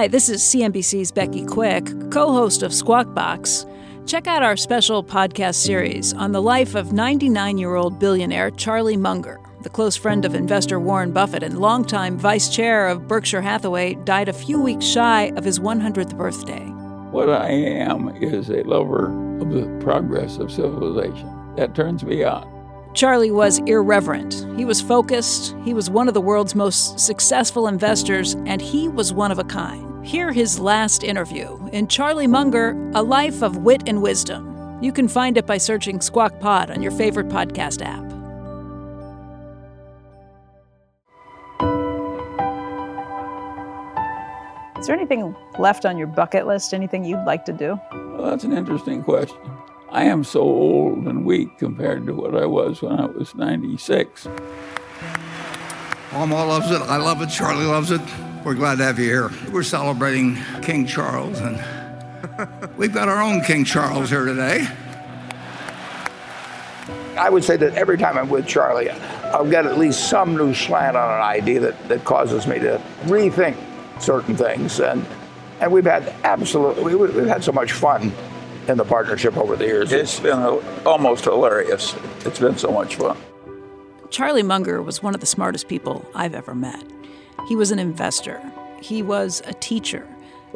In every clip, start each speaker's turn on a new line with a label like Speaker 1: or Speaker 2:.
Speaker 1: Hi, this is CNBC's Becky Quick, co host of Squawk Box. Check out our special podcast series on the life of 99 year old billionaire Charlie Munger. The close friend of investor Warren Buffett and longtime vice chair of Berkshire Hathaway died a few weeks shy of his 100th birthday.
Speaker 2: What I am is a lover of the progress of civilization. That turns me on.
Speaker 1: Charlie was irreverent. He was focused. He was one of the world's most successful investors, and he was one of a kind. Hear his last interview in Charlie Munger A Life of Wit and Wisdom. You can find it by searching Squawk Pod on your favorite podcast app. Is there anything left on your bucket list? Anything you'd like to do?
Speaker 2: Well, that's an interesting question. I am so old and weak compared to what I was when I was 96.
Speaker 3: Mama loves it. I love it. Charlie loves it. We're glad to have you here. We're celebrating King Charles, and we've got our own King Charles here today.
Speaker 4: I would say that every time I'm with Charlie, I'll get at least some new slant on an idea that, that causes me to rethink certain things. And, and we've had absolutely, we, we've had so much fun in the partnership over the years. It's been almost hilarious. It's been so much fun.
Speaker 1: Charlie Munger was one of the smartest people I've ever met. He was an investor, he was a teacher,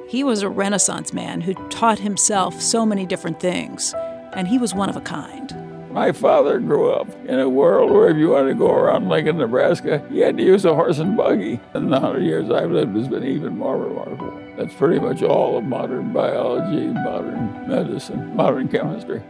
Speaker 1: he was a Renaissance man who taught himself so many different things, and he was one of a kind.
Speaker 2: My father grew up in a world where if you wanted to go around Lincoln, Nebraska, you had to use a horse and buggy. And the hundred years I've lived has been even more remarkable. That's pretty much all of modern biology, modern medicine, modern chemistry.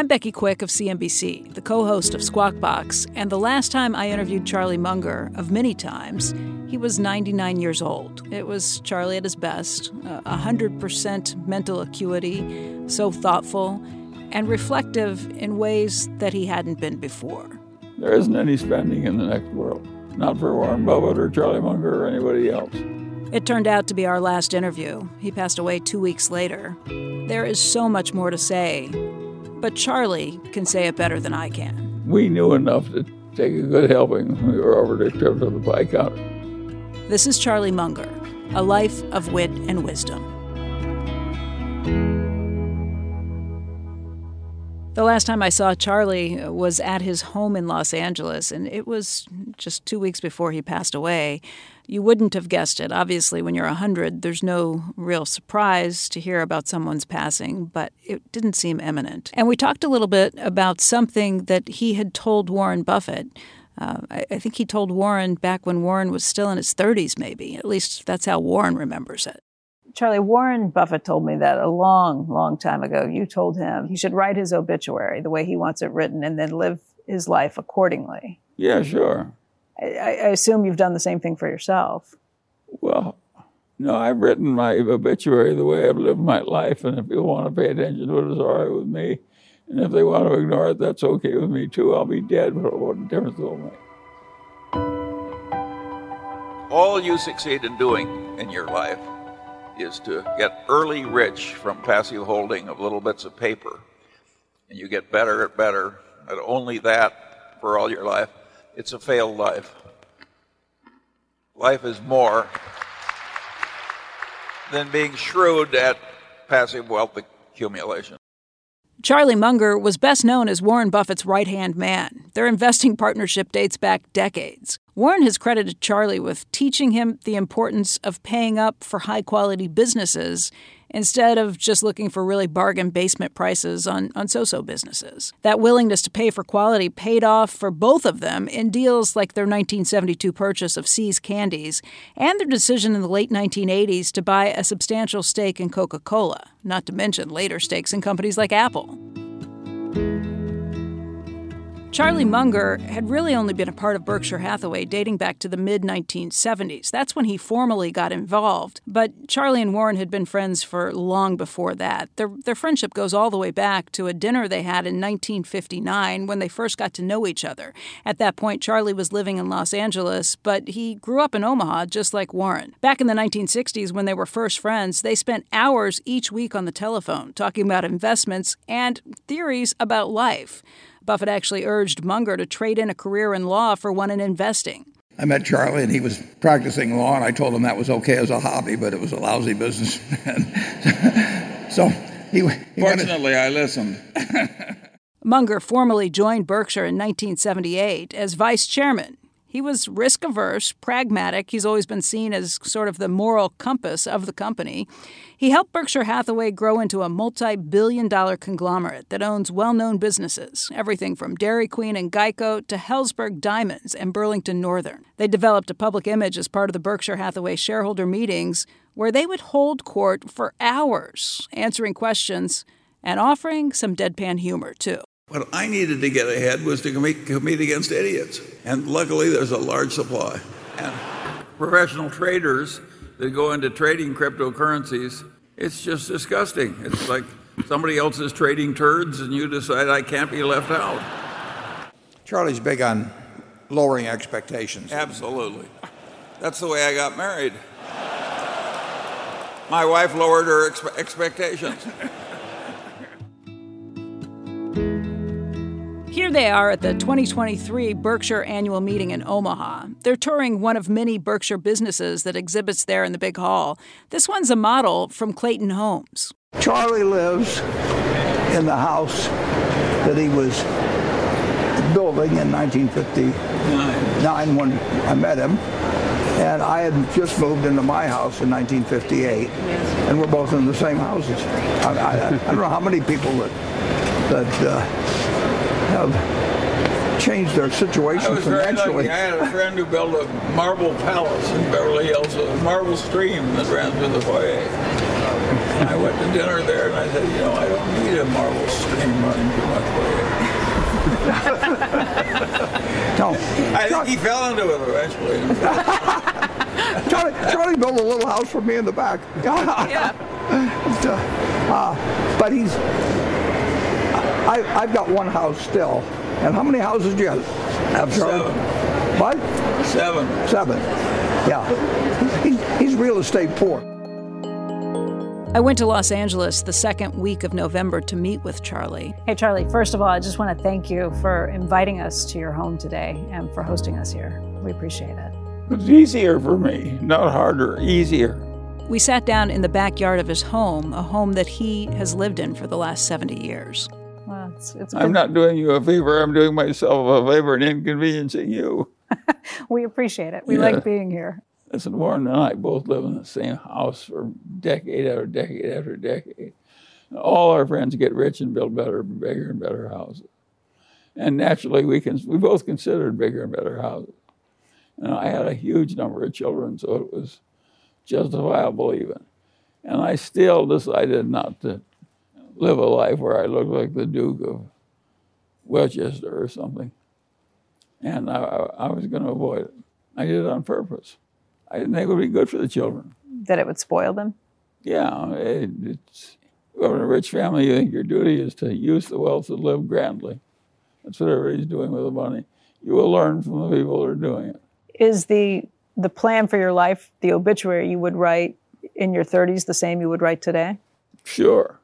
Speaker 1: I'm Becky Quick of CNBC, the co host of Squawk Box, and the last time I interviewed Charlie Munger, of many times, he was 99 years old. It was Charlie at his best, uh, 100% mental acuity, so thoughtful, and reflective in ways that he hadn't been before.
Speaker 2: There isn't any spending in the next world, not for Warren Buffett or Charlie Munger or anybody else.
Speaker 1: It turned out to be our last interview. He passed away two weeks later. There is so much more to say, but Charlie can say it better than I can.
Speaker 2: We knew enough to take a good helping when we were over the trip to the pie counter.
Speaker 1: This is Charlie Munger, A Life of Wit and Wisdom. The last time I saw Charlie was at his home in Los Angeles, and it was just two weeks before he passed away. You wouldn't have guessed it. Obviously, when you're 100, there's no real surprise to hear about someone's passing, but it didn't seem imminent. And we talked a little bit about something that he had told Warren Buffett. Uh, I, I think he told Warren back when Warren was still in his 30s, maybe. At least that's how Warren remembers it. Charlie, Warren Buffett told me that a long, long time ago. You told him he should write his obituary the way he wants it written and then live his life accordingly.
Speaker 2: Yeah, sure.
Speaker 1: I, I assume you've done the same thing for yourself.
Speaker 2: Well, no, I've written my obituary the way I've lived my life, and if people want to pay attention to it, it's all right with me. And if they want to ignore it, that's okay with me too. I'll be dead, but what difference will it make?
Speaker 5: All you succeed in doing in your life is to get early rich from passive holding of little bits of paper. And you get better and better at only that for all your life. It's a failed life. Life is more than being shrewd at passive wealth accumulation.
Speaker 1: Charlie Munger was best known as Warren Buffett's right hand man. Their investing partnership dates back decades. Warren has credited Charlie with teaching him the importance of paying up for high quality businesses instead of just looking for really bargain basement prices on, on so so businesses. That willingness to pay for quality paid off for both of them in deals like their 1972 purchase of See's Candies and their decision in the late 1980s to buy a substantial stake in Coca Cola, not to mention later stakes in companies like Apple. Charlie Munger had really only been a part of Berkshire Hathaway dating back to the mid 1970s. That's when he formally got involved. But Charlie and Warren had been friends for long before that. Their, their friendship goes all the way back to a dinner they had in 1959 when they first got to know each other. At that point, Charlie was living in Los Angeles, but he grew up in Omaha just like Warren. Back in the 1960s, when they were first friends, they spent hours each week on the telephone talking about investments and theories about life. Buffett actually urged Munger to trade in a career in law for one in investing.
Speaker 3: I met Charlie and he was practicing law, and I told him that was okay as a hobby, but it was a lousy business. so he, he
Speaker 2: Fortunately, I listened.
Speaker 1: Munger formally joined Berkshire in 1978 as vice chairman he was risk averse, pragmatic. He's always been seen as sort of the moral compass of the company. He helped Berkshire Hathaway grow into a multi billion dollar conglomerate that owns well known businesses, everything from Dairy Queen and Geico to Helzberg Diamonds and Burlington Northern. They developed a public image as part of the Berkshire Hathaway shareholder meetings where they would hold court for hours, answering questions and offering some deadpan humor, too.
Speaker 2: What I needed to get ahead was to compete, against idiots. And luckily, there's a large supply. And professional traders that go into trading cryptocurrencies, it's just disgusting. It's like somebody else is trading turds and you decide I can't be left out.
Speaker 4: Charlie's big on lowering expectations.
Speaker 2: Absolutely. That's the way I got married. My wife lowered her expe- expectations.
Speaker 1: Here they are at the 2023 Berkshire Annual Meeting in Omaha. They're touring one of many Berkshire businesses that exhibits there in the big hall. This one's a model from Clayton Homes.
Speaker 4: Charlie lives in the house that he was building in 1959 when I met him. And I had just moved into my house in 1958, and we're both in the same houses. I, I, I don't know how many people that that uh, have changed their situation
Speaker 2: I was very lucky. I had a friend who built a marble palace in Beverly Hills, with a marble stream that ran through the foyer. And I went to dinner there and I said, you know, I don't need a marble stream running through my foyer.
Speaker 4: No,
Speaker 2: I think he fell into it eventually.
Speaker 4: Charlie, Charlie built a little house for me in the back. yeah. uh, but he's, I, I've got one house still. And how many houses do you have, Charlie?
Speaker 2: Seven.
Speaker 4: What?
Speaker 2: Seven.
Speaker 4: Seven. Yeah. He's, he's real estate poor.
Speaker 1: I went to Los Angeles the second week of November to meet with Charlie.
Speaker 6: Hey, Charlie, first of all, I just want to thank you for inviting us to your home today and for hosting us here. We appreciate it.
Speaker 2: It's easier for me, not harder, easier.
Speaker 1: We sat down in the backyard of his home, a home that he has lived in for the last 70 years.
Speaker 6: It's, it's
Speaker 2: I'm not doing you a favor, I'm doing myself a favor and inconveniencing you.
Speaker 6: We appreciate it. We
Speaker 2: Yeah.
Speaker 6: like being here.
Speaker 2: Listen, Warren and I both live in the same house for decade after decade after decade. And all our friends get rich and build better, bigger and better houses. And naturally, we can we both considered bigger and better houses. And I had a huge number of children, so it was justifiable even. And I still decided not to live a life where I look like the Duke of Westchester or something. And I, I was going to avoid it. I did it on purpose. I didn't think it would be good for the children.
Speaker 6: That it would spoil them.
Speaker 2: Yeah, it, it's you have a rich family. You think your duty is to use the wealth to live grandly. That's what everybody's doing with the money. You will learn from the people that are doing it.
Speaker 6: Is the the plan for your life, the obituary you would write in your 30s, the same you would write today?
Speaker 2: Sure,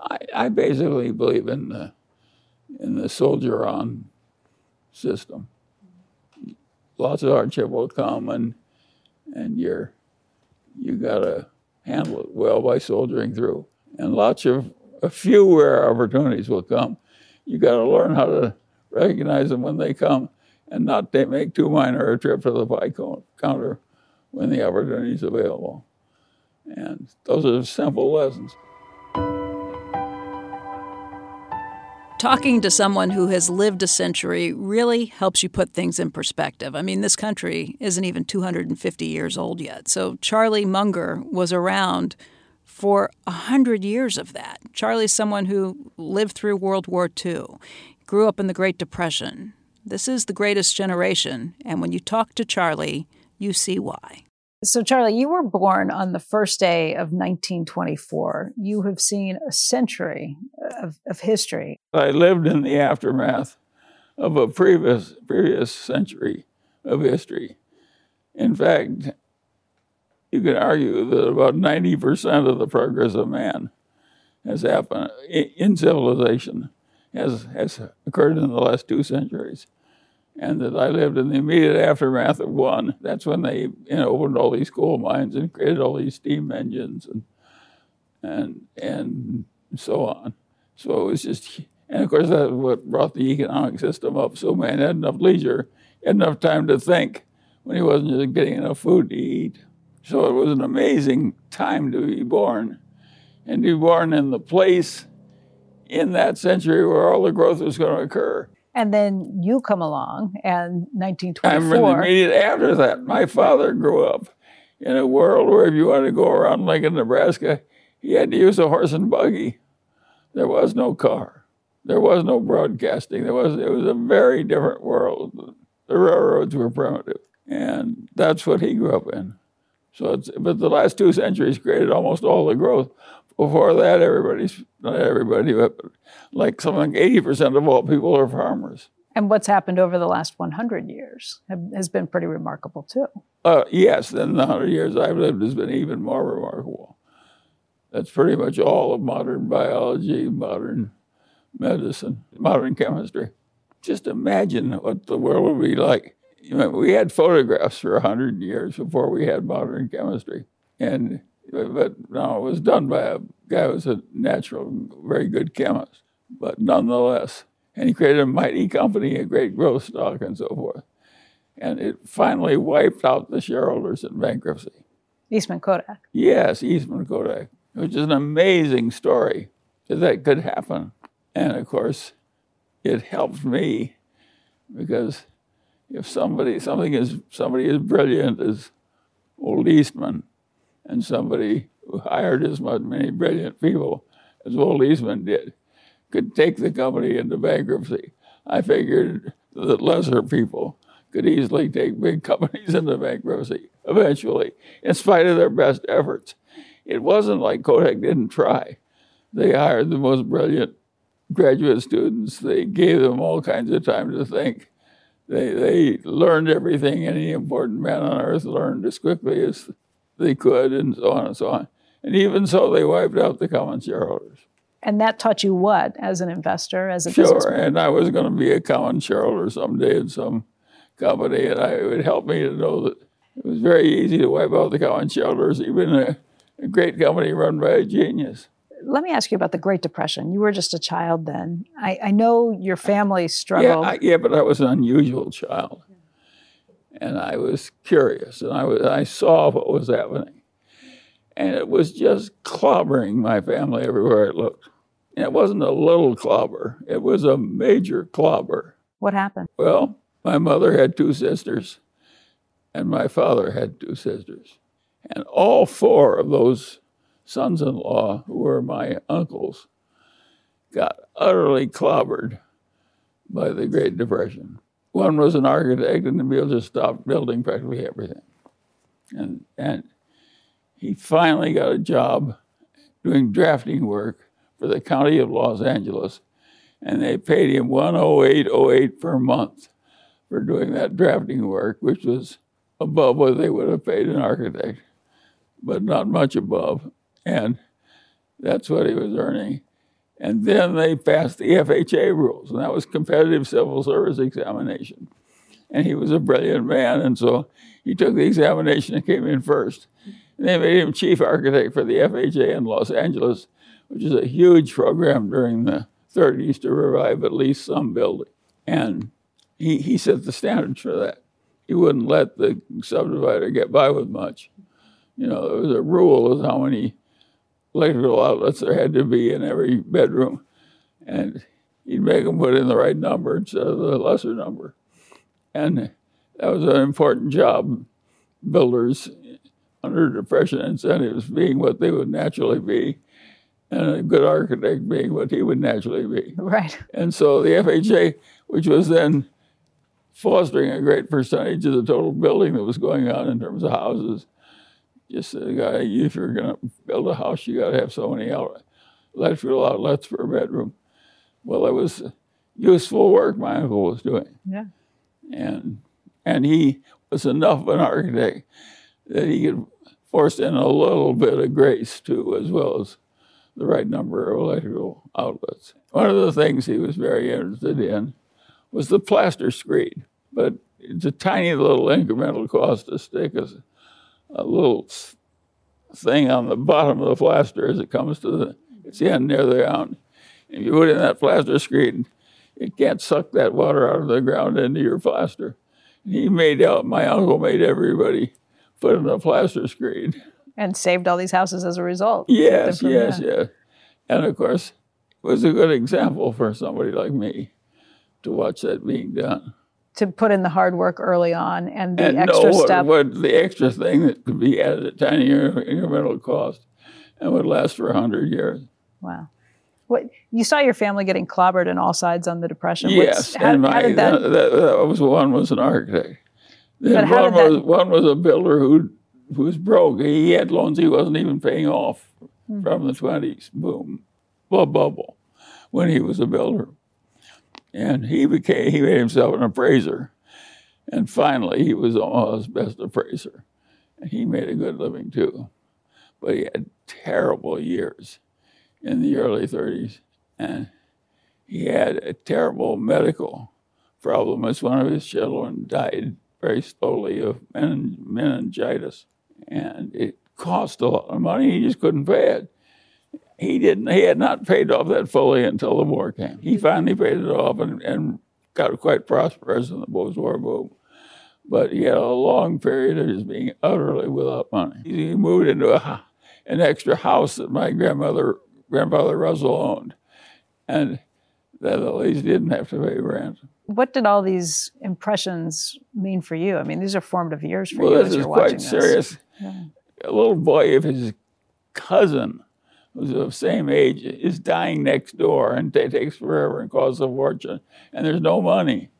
Speaker 2: I, I basically believe in the in the soldier on system. Lots of hardship will come, and and you're you gotta handle it well by soldiering through. And lots of a few rare opportunities will come. You gotta learn how to recognize them when they come, and not make too minor a trip to the pie co- counter when the opportunity is available. And those are simple lessons.
Speaker 1: Talking to someone who has lived a century really helps you put things in perspective. I mean, this country isn't even 250 years old yet. So Charlie Munger was around for 100 years of that. Charlie's someone who lived through World War II, grew up in the Great Depression. This is the greatest generation, and when you talk to Charlie, you see why.
Speaker 6: So, Charlie, you were born on the first day of 1924. You have seen a century of, of history.
Speaker 2: I lived in the aftermath of a previous previous century of history. In fact, you could argue that about 90% of the progress of man has happened in civilization has, has occurred in the last two centuries. And that I lived in the immediate aftermath of one. That's when they you know, opened all these coal mines and created all these steam engines and, and, and so on. So it was just, and of course, that's what brought the economic system up. So man had enough leisure, had enough time to think when he wasn't just getting enough food to eat. So it was an amazing time to be born and to be born in the place in that century where all the growth was going to occur.
Speaker 6: And then you come along, and 1924.
Speaker 2: I'm immediate after that. My father grew up in a world where if you wanted to go around Lincoln, Nebraska, he had to use a horse and buggy. There was no car. There was no broadcasting. There was it was a very different world. The railroads were primitive, and that's what he grew up in. So, but the last two centuries created almost all the growth. Before that, everybody's not everybody, but like something like eighty percent of all people are farmers.
Speaker 6: And what's happened over the last 100 years has been pretty remarkable too.
Speaker 2: Uh, yes, then the 100 years I've lived has been even more remarkable. That's pretty much all of modern biology, modern medicine, modern chemistry. Just imagine what the world would be like you know, we had photographs for 100 years before we had modern chemistry. And, but no, it was done by a guy who was a natural, very good chemist. But nonetheless, and he created a mighty company, a great growth stock, and so forth. And it finally wiped out the shareholders in bankruptcy.
Speaker 6: Eastman Kodak.
Speaker 2: Yes, Eastman Kodak, which is an amazing story that that could happen. And of course, it helped me because if somebody something is somebody as brilliant as old Eastman, and somebody who hired as many brilliant people as old Eastman did, could take the company into bankruptcy, I figured that lesser people could easily take big companies into bankruptcy eventually, in spite of their best efforts. It wasn't like Kodak didn't try. They hired the most brilliant graduate students. They gave them all kinds of time to think they, they learned everything any important man on earth learned as quickly as they could, and so on and so on. And even so, they wiped out the common shareholders.
Speaker 6: And that taught you what as an investor, as a
Speaker 2: sure,
Speaker 6: businessman?
Speaker 2: and I was going to be a common shareholder someday in some company, and I, it would help me to know that it was very easy to wipe out the common shareholders, even a, a great company run by a genius
Speaker 6: let me ask you about the Great Depression. You were just a child then. I, I know your family struggled.
Speaker 2: Yeah, I, yeah, but I was an unusual child, and I was curious, and I was I saw what was happening, and it was just clobbering my family everywhere it looked. And it wasn't a little clobber; it was a major clobber.
Speaker 6: What happened?
Speaker 2: Well, my mother had two sisters, and my father had two sisters, and all four of those sons in law, who were my uncles, got utterly clobbered by the Great Depression. One was an architect, and the just stopped building practically everything. And, and he finally got a job doing drafting work for the county of Los Angeles, and they paid him 10808 per month for doing that drafting work, which was above what they would have paid an architect, but not much above and that's what he was earning. And then they passed the FHA rules, and that was competitive civil service examination. And he was a brilliant man, and so he took the examination and came in first. And they made him chief architect for the FHA in Los Angeles, which is a huge program during the 30s to revive at least some building. And he, he set the standards for that. He wouldn't let the subdivider get by with much. You know, there was a rule of how many electrical outlets there had to be in every bedroom. And he'd make them put in the right number instead of the lesser number. And that was an important job. Builders under depression incentives being what they would naturally be and a good architect being what he would naturally be.
Speaker 6: Right.
Speaker 2: And so the FHA, which was then fostering a great percentage of the total building that was going on in terms of houses, just said, if you're going to build a house, you got to have so many electrical outlets per bedroom. Well, it was useful work my uncle was doing.
Speaker 6: Yeah.
Speaker 2: And and he was enough of an architect that he could force in a little bit of grace too, as well as the right number of electrical outlets. One of the things he was very interested in was the plaster screed, but it's a tiny little incremental cost to stick a, a little thing on the bottom of the plaster as it comes to the its end near the ground. If you put in that plaster screed, it can't suck that water out of the ground into your plaster. He made out, my uncle made everybody put in a plaster screed.
Speaker 6: And saved all these houses as a result.
Speaker 2: Yes, yes, yes. And of course, it was a good example for somebody like me to watch that being done.
Speaker 6: To put in the hard work early on and the
Speaker 2: and
Speaker 6: extra
Speaker 2: know
Speaker 6: step.
Speaker 2: What, what the extra thing that could be added at tiny incremental cost and would last for 100 years.
Speaker 6: Wow. What you saw your family getting clobbered on all sides on the depression.
Speaker 2: Yes,
Speaker 6: how,
Speaker 2: and my,
Speaker 6: how did that,
Speaker 2: that, that was one was an architect. Then
Speaker 6: But how
Speaker 2: one
Speaker 6: did that-
Speaker 2: was one was a builder who who was broke. He had loans he wasn't even paying off
Speaker 6: Hmm.
Speaker 2: from the twenties. Boom, well, bubble, when he was a builder, and he became he made himself an appraiser, and finally he was Omaha's best appraiser, and he made a good living too, but he had terrible years in the early 30s, and he had a terrible medical problem. As one of his children died very slowly of menin- meningitis, and it cost a lot of money. He just couldn't pay it. He didn't. He had not paid off that fully until the war came. He finally paid it off and, and got quite prosperous in the post-war boom. But he had a long period of just being utterly without money. He moved into a, an extra house that my grandmother, grandfather Russell owned, and that at least didn't have to pay rent.
Speaker 6: what did all these impressions mean for you? I mean, these are formative years for
Speaker 2: Well,
Speaker 6: you
Speaker 2: this
Speaker 6: as
Speaker 2: is
Speaker 6: you're watching
Speaker 2: quite
Speaker 6: this.
Speaker 2: serious. A little boy of his cousin, who's of the same age, is dying next door, and it takes forever and costs a fortune, and there's no money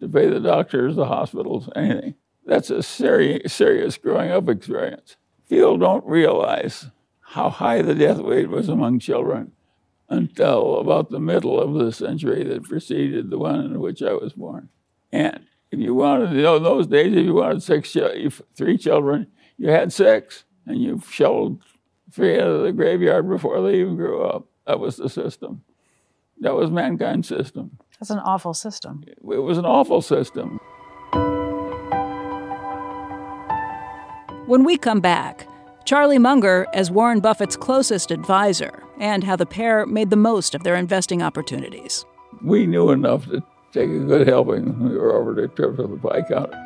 Speaker 2: to pay the doctors, the hospitals, anything. That's a serious, serious growing up experience. People don't realize how high the death rate was among children until about the middle of the century that preceded the one in which I was born. And if you wanted, you know, those days, if you wanted six, three children, you had six, and you shoveled three out of the graveyard before they even grew up. That was the system. That was mankind's system.
Speaker 6: That's an awful system.
Speaker 2: It was an awful system.
Speaker 1: When we come back, Charlie Munger as Warren Buffett's closest advisor and how the pair made the most of their investing opportunities.
Speaker 2: We knew enough to take a good helping when we were over the trip to the pie counter.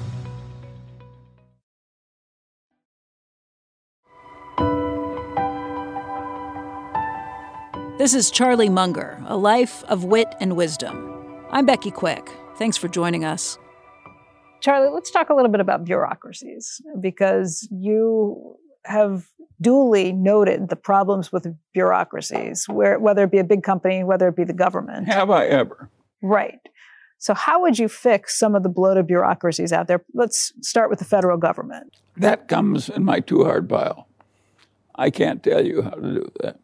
Speaker 1: This is Charlie Munger, A Life of Wit and Wisdom. I'm Becky Quick. Thanks for joining us.
Speaker 6: Charlie, let's talk a little bit about bureaucracies because you have duly noted the problems with bureaucracies, where, whether it be a big company, whether it be the government.
Speaker 2: Have I ever?
Speaker 6: Right. So, how would you fix some of the bloated bureaucracies out there? Let's start with the federal government.
Speaker 2: That comes in my too hard pile. I can't tell you how to do that.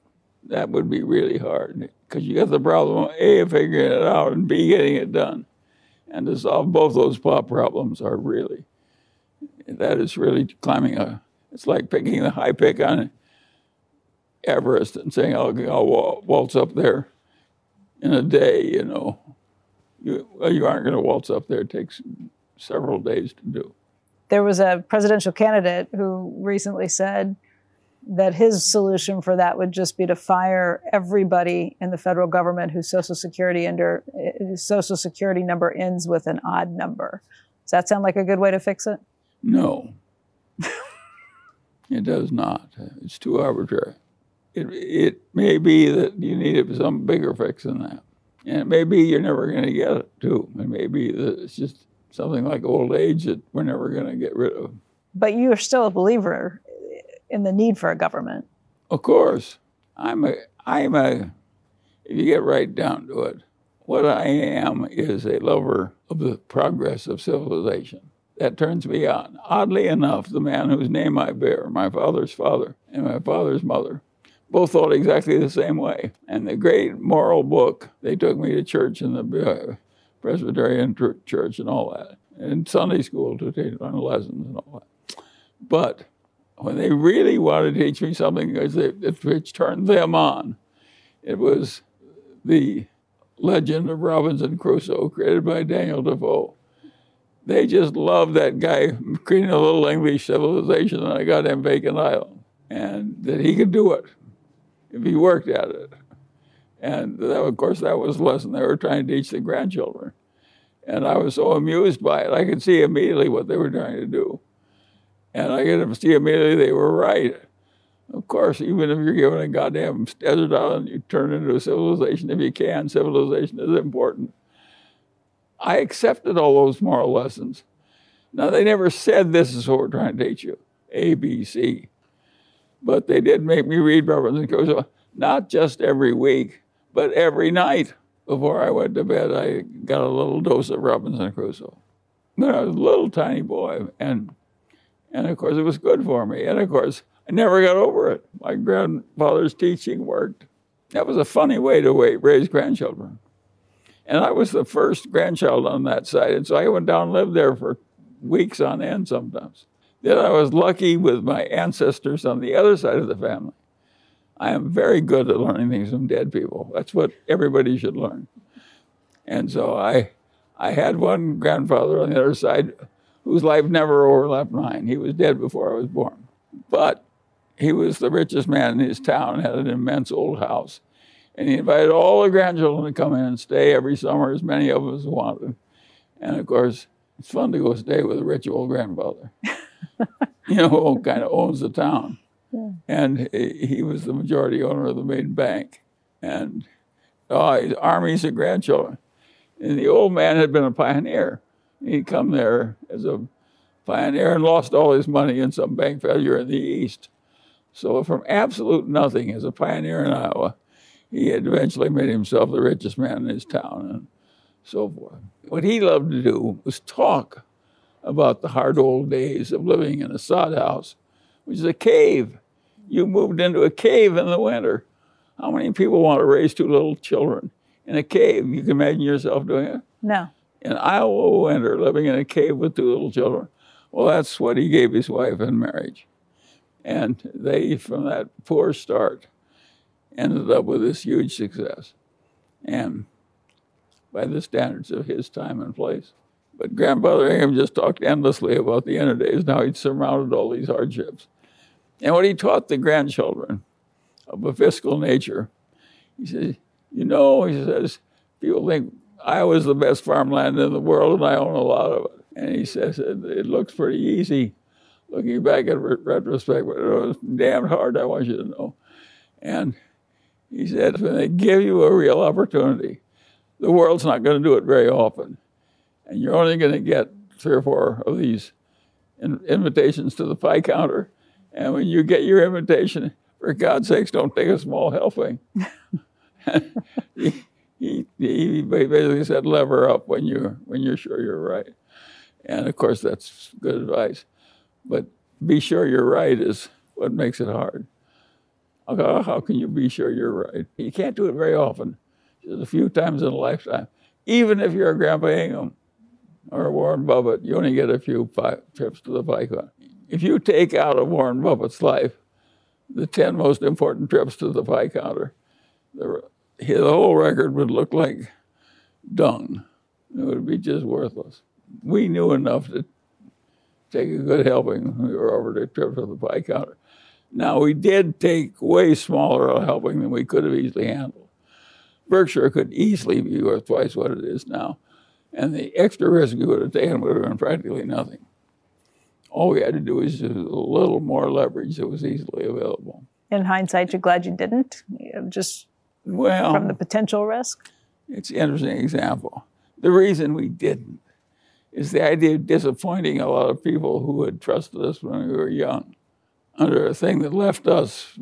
Speaker 2: That would be really hard because you got the problem of A, figuring it out, and B, getting it done. And to solve both those problems are really, that is really climbing a, it's like picking the high pick on Everest and saying, I'll, I'll waltz up there in a day, you know. You, well, you aren't going to waltz up there. It takes several days to do.
Speaker 6: There was a presidential candidate who recently said that his solution for that would just be to fire everybody in the federal government whose social security under social security number ends with an odd number. Does that sound like a good way to fix it?
Speaker 2: No. it does not. It's too arbitrary. It, it may be that you need some bigger fix than that. And it may be you're never going to get it, too. It may be that it's just something like old age that we're never going to get rid of.
Speaker 6: But you are still a believer in the need for a government.
Speaker 2: Of course. I'm a, I'm a, if you get right down to it, what I am is a lover of the progress of civilization. That turns me on. Oddly enough, the man whose name I bear, my father's father and my father's mother, both thought exactly the same way. And the great moral book, they took me to church in the uh, Presbyterian church and all that, and Sunday school to take on lessons and all that. But when they really wanted to teach me something which turned them on, it was the legend of Robinson Crusoe created by Daniel Defoe. They just loved that guy creating a little English civilization on a goddamn vacant island, and that he could do it if he worked at it. And that, of course, that was the lesson they were trying to teach the grandchildren. And I was so amused by it. I could see immediately what they were trying to do. And I get to see immediately they were right. Of course, even if you're given a goddamn desert island, you turn into a civilization if you can. Civilization is important. I accepted all those moral lessons. Now, they never said this is what we're trying to teach you A, B, C. But they did make me read Robinson Crusoe, not just every week, but every night before I went to bed. I got a little dose of Robinson Crusoe. When I was a little tiny boy, and and of course, it was good for me. And of course, I never got over it. My grandfather's teaching worked. That was a funny way to raise grandchildren. And I was the first grandchild on that side. And so I went down and lived there for weeks on end sometimes. Then I was lucky with my ancestors on the other side of the family. I am very good at learning things from dead people. That's what everybody should learn. And so I, I had one grandfather on the other side whose life never overlapped mine. He was dead before I was born. But he was the richest man in his town, had an immense old house. And he invited all the grandchildren to come in and stay every summer, as many of us wanted. And of course, it's fun to go stay with a rich old grandfather, you know, who kind of owns the town. Yeah. And he was the majority owner of the main bank. And oh, his armies of grandchildren. And the old man had been a pioneer. He'd come there as a pioneer and lost all his money in some bank failure in the East. So, from absolute nothing as a pioneer in Iowa, he had eventually made himself the richest man in his town and so forth. What he loved to do was talk about the hard old days of living in a sod house, which is a cave. You moved into a cave in the winter. How many people want to raise two little children in a cave? You can imagine yourself doing it?
Speaker 6: No
Speaker 2: in Iowa winter living in a cave with two little children. Well, that's what he gave his wife in marriage. And they, from that poor start, ended up with this huge success. And by the standards of his time and place. But Grandfather Ingham just talked endlessly about the of days, how he'd surmounted all these hardships. And what he taught the grandchildren of a fiscal nature, he says, you know, he says, people think Iowa's the best farmland in the world, and I own a lot of it. And he says it, it looks pretty easy, looking back at re- retrospect, but it was damn hard. I want you to know. And he said, when they give you a real opportunity, the world's not going to do it very often, and you're only going to get three or four of these in- invitations to the pie counter. And when you get your invitation, for God's sakes, don't take a small helping. he, he basically said lever up when you're when you're sure you're right and of course that's good advice but be sure you're right is what makes it hard How, oh, how can you be sure you're right? You can't do it very often, just a few times in a lifetime. Even if you're a Grandpa Ingham or Warren Buffett, you only get a few trips to the pie counter. If you take out of Warren Buffett's life the 10 most important trips to the pie counter, the, the whole record would look like dung. It would be just worthless. We knew enough to take a good helping when we were over the trip to the pie counter. Now, we did take way smaller a helping than we could have easily handled. Berkshire could easily be worth twice what it is now, and the extra risk we would have taken would have been practically nothing. All we had to do was a little more leverage that was easily available.
Speaker 6: In hindsight, you're glad you didn't, just
Speaker 2: well,
Speaker 6: from the potential risk?
Speaker 2: It's an interesting example. The reason we didn't is the idea of disappointing a lot of people who had trusted us when we were young under a thing that left us,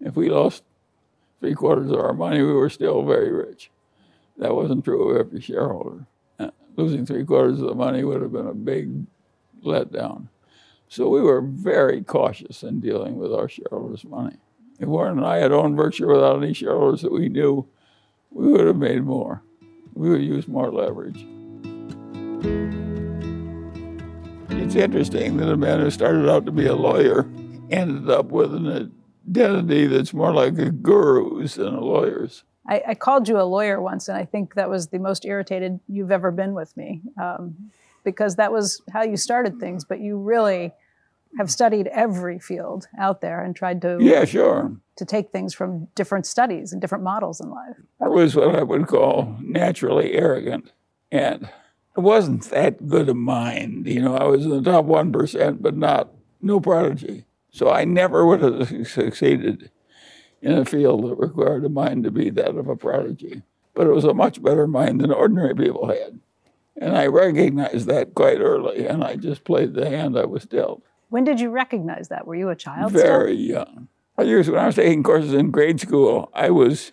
Speaker 2: if we lost three quarters of our money, we were still very rich. That wasn't true of every shareholder. Uh, losing three quarters of the money would have been a big letdown. So we were very cautious in dealing with our shareholders' money. If Warren and I had owned Berkshire without any shareholders that we knew, we would have made more. We would use more leverage. It's interesting that a man who started out to be a lawyer ended up with an identity that's more like a guru's than a lawyer's.
Speaker 6: I, I, called you a lawyer once, and I think that was the most irritated you've ever been with me um, because that was how you started things. But you really have studied every field out there and tried to
Speaker 2: yeah, sure,
Speaker 6: to take things from different studies and different models in life.
Speaker 2: I was what I would call naturally arrogant, and it wasn't that good a mind. You know, I was in the top one percent, but not no prodigy. So I never would have succeeded in a field that required a mind to be that of a prodigy. But it was a much better mind than ordinary people had. And I recognized that quite early, and I just played the hand I was dealt.
Speaker 6: When did you recognize that? Were you a child?
Speaker 2: Very
Speaker 6: still?
Speaker 2: young. I used, when I was taking courses in grade school, I was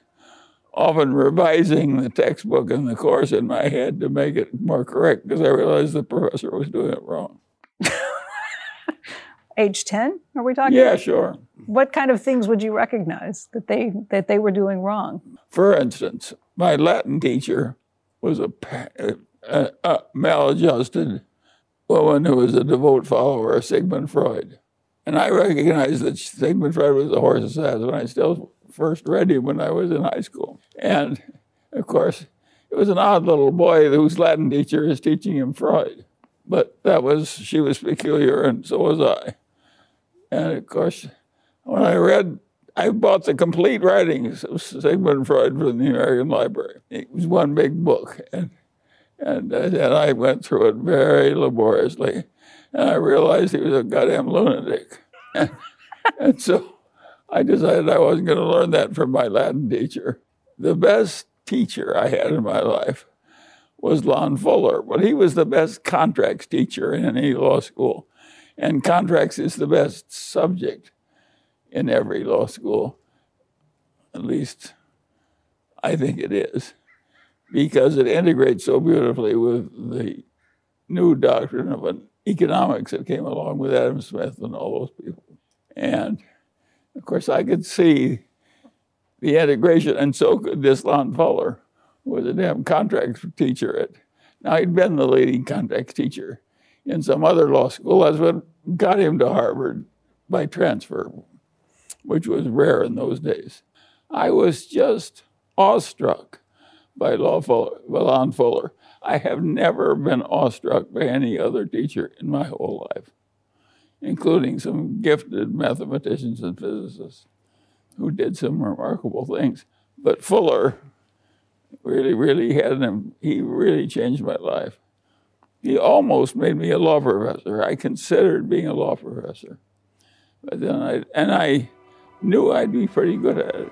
Speaker 2: often revising the textbook and the course in my head to make it more correct because I realized the professor was doing it wrong
Speaker 6: age 10 are we talking
Speaker 2: yeah sure
Speaker 6: what kind of things would you recognize that they that they were doing wrong
Speaker 2: for instance my latin teacher was a, a, a uh, uh, uh, maladjusted woman who was a devout follower of sigmund freud and i recognized that sigmund freud was a horse's ass when i still first read him when i was in high school. And of course it was an odd little boy whose latin teacher is teaching him freud. But that was she was peculiar and so was i. And of course, when I read, I bought the complete writings of Sigmund Freud from the American Library. It was one big book, and and, and I went through it very laboriously, and I realized he was a goddamn lunatic, and so I decided I wasn't going to learn that from my Latin teacher. The best teacher I had in my life was Lon Fuller, but he was the best contracts teacher in any law school. And contracts is the best subject in every law school. At least I think it is, because it integrates so beautifully with the new doctrine of economics that came along with Adam Smith and all those people. And of course, I could see the integration, and so could this Lon Fuller, who was a damn contract teacher at. Now he'd been the leading contract teacher in some other law school. That's what got him to Harvard by transfer, which was rare in those days. I was just awestruck by Lon Fuller. I have never been awestruck by any other teacher in my whole life, including some gifted mathematicians and physicists who did some remarkable things. But Fuller really, really had him, he really changed my life. He almost made me a law professor. I considered being a law professor. But then I, and I knew I'd be pretty good at it.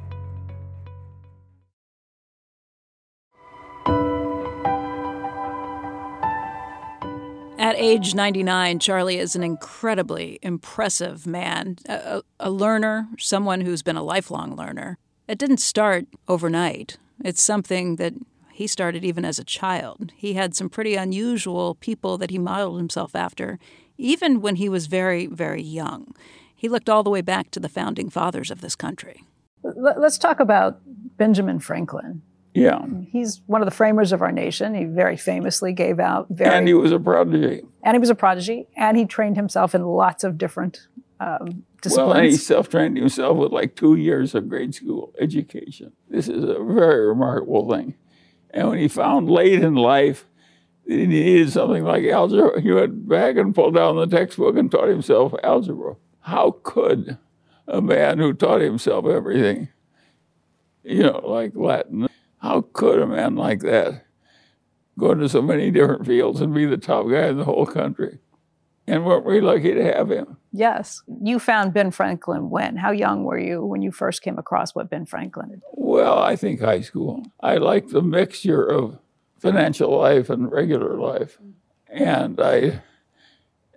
Speaker 1: At age 99, Charlie is an incredibly impressive man, a, a, learner, someone who's been a lifelong learner. It didn't start overnight. It's something that he started even as a child. He had some pretty unusual people that he modeled himself after, even when he was very, very young. He looked all the way back to the founding fathers of this country.
Speaker 6: Let's talk about Benjamin Franklin.
Speaker 2: Yeah.
Speaker 6: He's one of the framers of our nation. He very famously gave out very.
Speaker 2: And he was a prodigy.
Speaker 6: And he was a prodigy, and he trained himself in lots of different um, disciplines.
Speaker 2: Well, and he self trained himself with like two years of grade school education. This is a very remarkable thing. And when he found late in life that he needed something like algebra, he went back and pulled down the textbook and taught himself algebra. How could a man who taught himself everything, you know, like Latin, how could a man like that go into so many different fields and be the top guy in the whole country? And weren't we lucky to have him?
Speaker 6: Yes. You found Ben Franklin when? How young were you when you first came across what Ben Franklin did?
Speaker 2: Well, I think high school. I liked the mixture of financial life and regular life. And I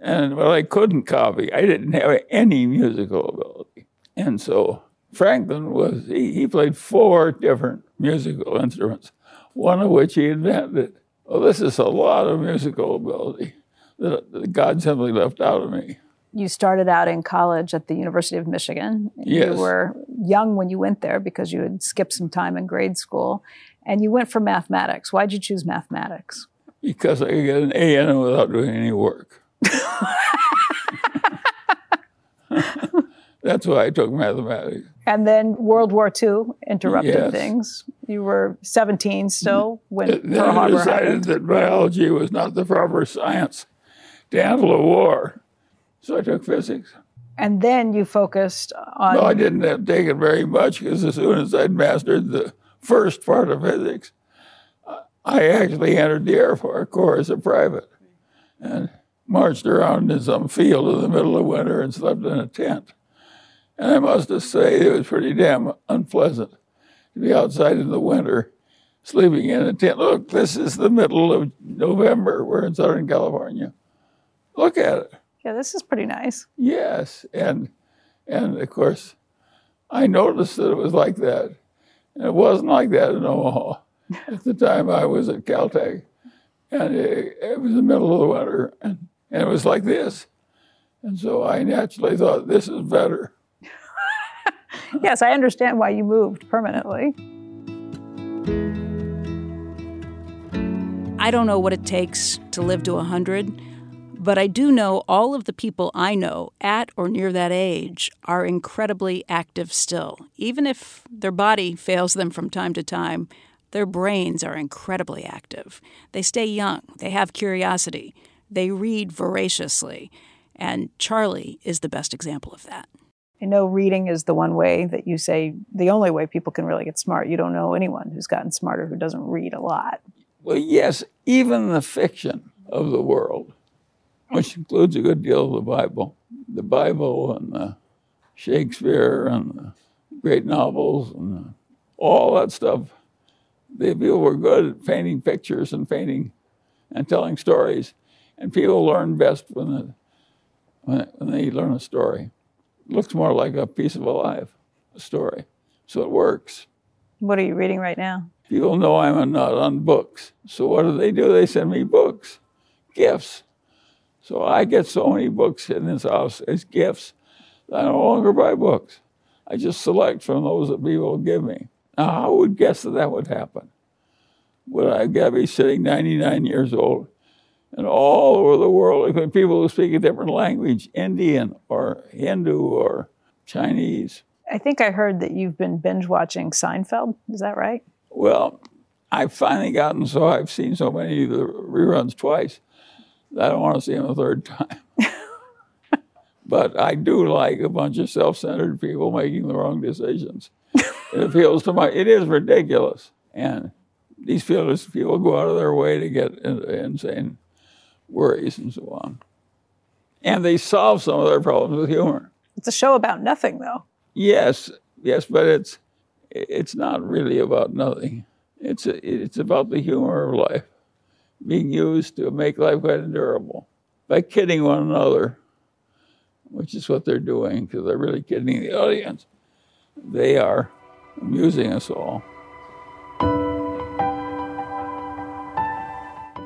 Speaker 2: and what I couldn't copy, I didn't have any musical ability. And so Franklin was, he, he played four different musical instruments, one of which he invented. Well, this is a lot of musical ability that, that God simply left out of me.
Speaker 6: You started out in college at the University of Michigan.
Speaker 2: Yes.
Speaker 6: You were young when you went there because you had skipped some time in grade school. And you went for mathematics. Why'd you choose mathematics?
Speaker 2: Because I could get an A in it without doing any work. That's why I took mathematics.
Speaker 6: And then World War II interrupted
Speaker 2: Yes.
Speaker 6: things. You were 17 still when
Speaker 2: Then
Speaker 6: Pearl
Speaker 2: I decided
Speaker 6: happened.
Speaker 2: that biology was not the proper science to handle a war. So I took physics.
Speaker 6: And then you focused on.
Speaker 2: No, I didn't have to take it very much because as soon as I'd mastered the first part of physics, I actually entered the Air Force Corps as a private and marched around in some field in the middle of winter and slept in a tent. And I must just say it was pretty damn unpleasant to be outside in the winter, sleeping in a tent. Look, this is the middle of November. We're in Southern California. Look at it.
Speaker 6: Yeah, this is pretty nice.
Speaker 2: Yes, and and of course, I noticed that it was like that, and it wasn't like that in Omaha at the time I was at Caltech, and it, it was the middle of the winter, and, and it was like this, and so I naturally thought this is better.
Speaker 6: Yes, I understand why you moved permanently.
Speaker 1: I don't know what it takes to live to 100, but I do know all of the people I know at or near that age are incredibly active still. Even if their body fails them from time to time, their brains are incredibly active. They stay young, they have curiosity, they read voraciously, and Charlie is the best example of that.
Speaker 6: I know reading is the one way that you say the only way people can really get smart. You don't know anyone who's gotten smarter who doesn't read a lot.
Speaker 2: Well, yes, even the fiction of the world, which includes a good deal of the Bible, the Bible and the Shakespeare and the great novels and all that stuff. The people were good at painting pictures and painting and telling stories, and people learn best when, the, when, when they learn a story. Looks more like a piece of a life, a story, so it works.
Speaker 6: What are you reading right now?
Speaker 2: People know I'm a nut on books. So what do they do? They send me books, gifts. So I get so many books in this house as gifts that I no longer buy books. I just select from those that people give me. Now, I would guess that that would happen? Would I be sitting 99 years old and all over the world, like people who speak a different language, Indian or Hindu or Chinese,
Speaker 6: I think I heard that you've been binge watching Seinfeld. Is that right?
Speaker 2: Well, I've finally gotten so I've seen so many of the reruns twice I don't want to see them a third time. but I do like a bunch of self-centered people making the wrong decisions. it appeals to my. It is ridiculous, and these people go out of their way to get insane worries and so on. And they solve some of their problems with humor.
Speaker 6: It's a show about nothing, though.
Speaker 2: Yes, yes, but it's it's not really about nothing. It's a, it's about the humor of life being used to make life quite endurable by kidding one another, which is what they're doing because they're really kidding the audience. They are amusing us all.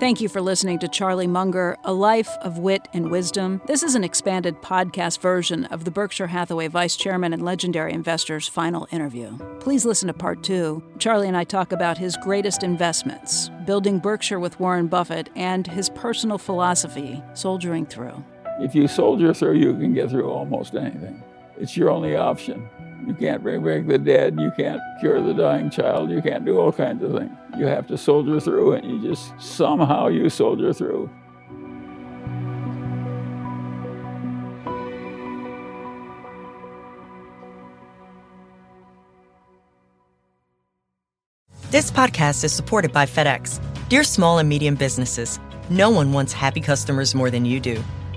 Speaker 1: Thank you for listening to Charlie Munger, A Life of Wit and Wisdom. This is an expanded podcast version of the Berkshire Hathaway Vice Chairman and Legendary Investor's final interview. Please listen to part two. Charlie and I talk about his greatest investments, building Berkshire with Warren Buffett, and his personal philosophy, soldiering through.
Speaker 2: If you soldier through, you can get through almost anything. It's your only option. You can't bring back the dead. You can't cure the dying child. You can't do all kinds of things. You have to soldier through, and you just somehow you soldier through.
Speaker 7: This podcast is supported by FedEx. Dear small and medium businesses, no one wants happy customers more than you do.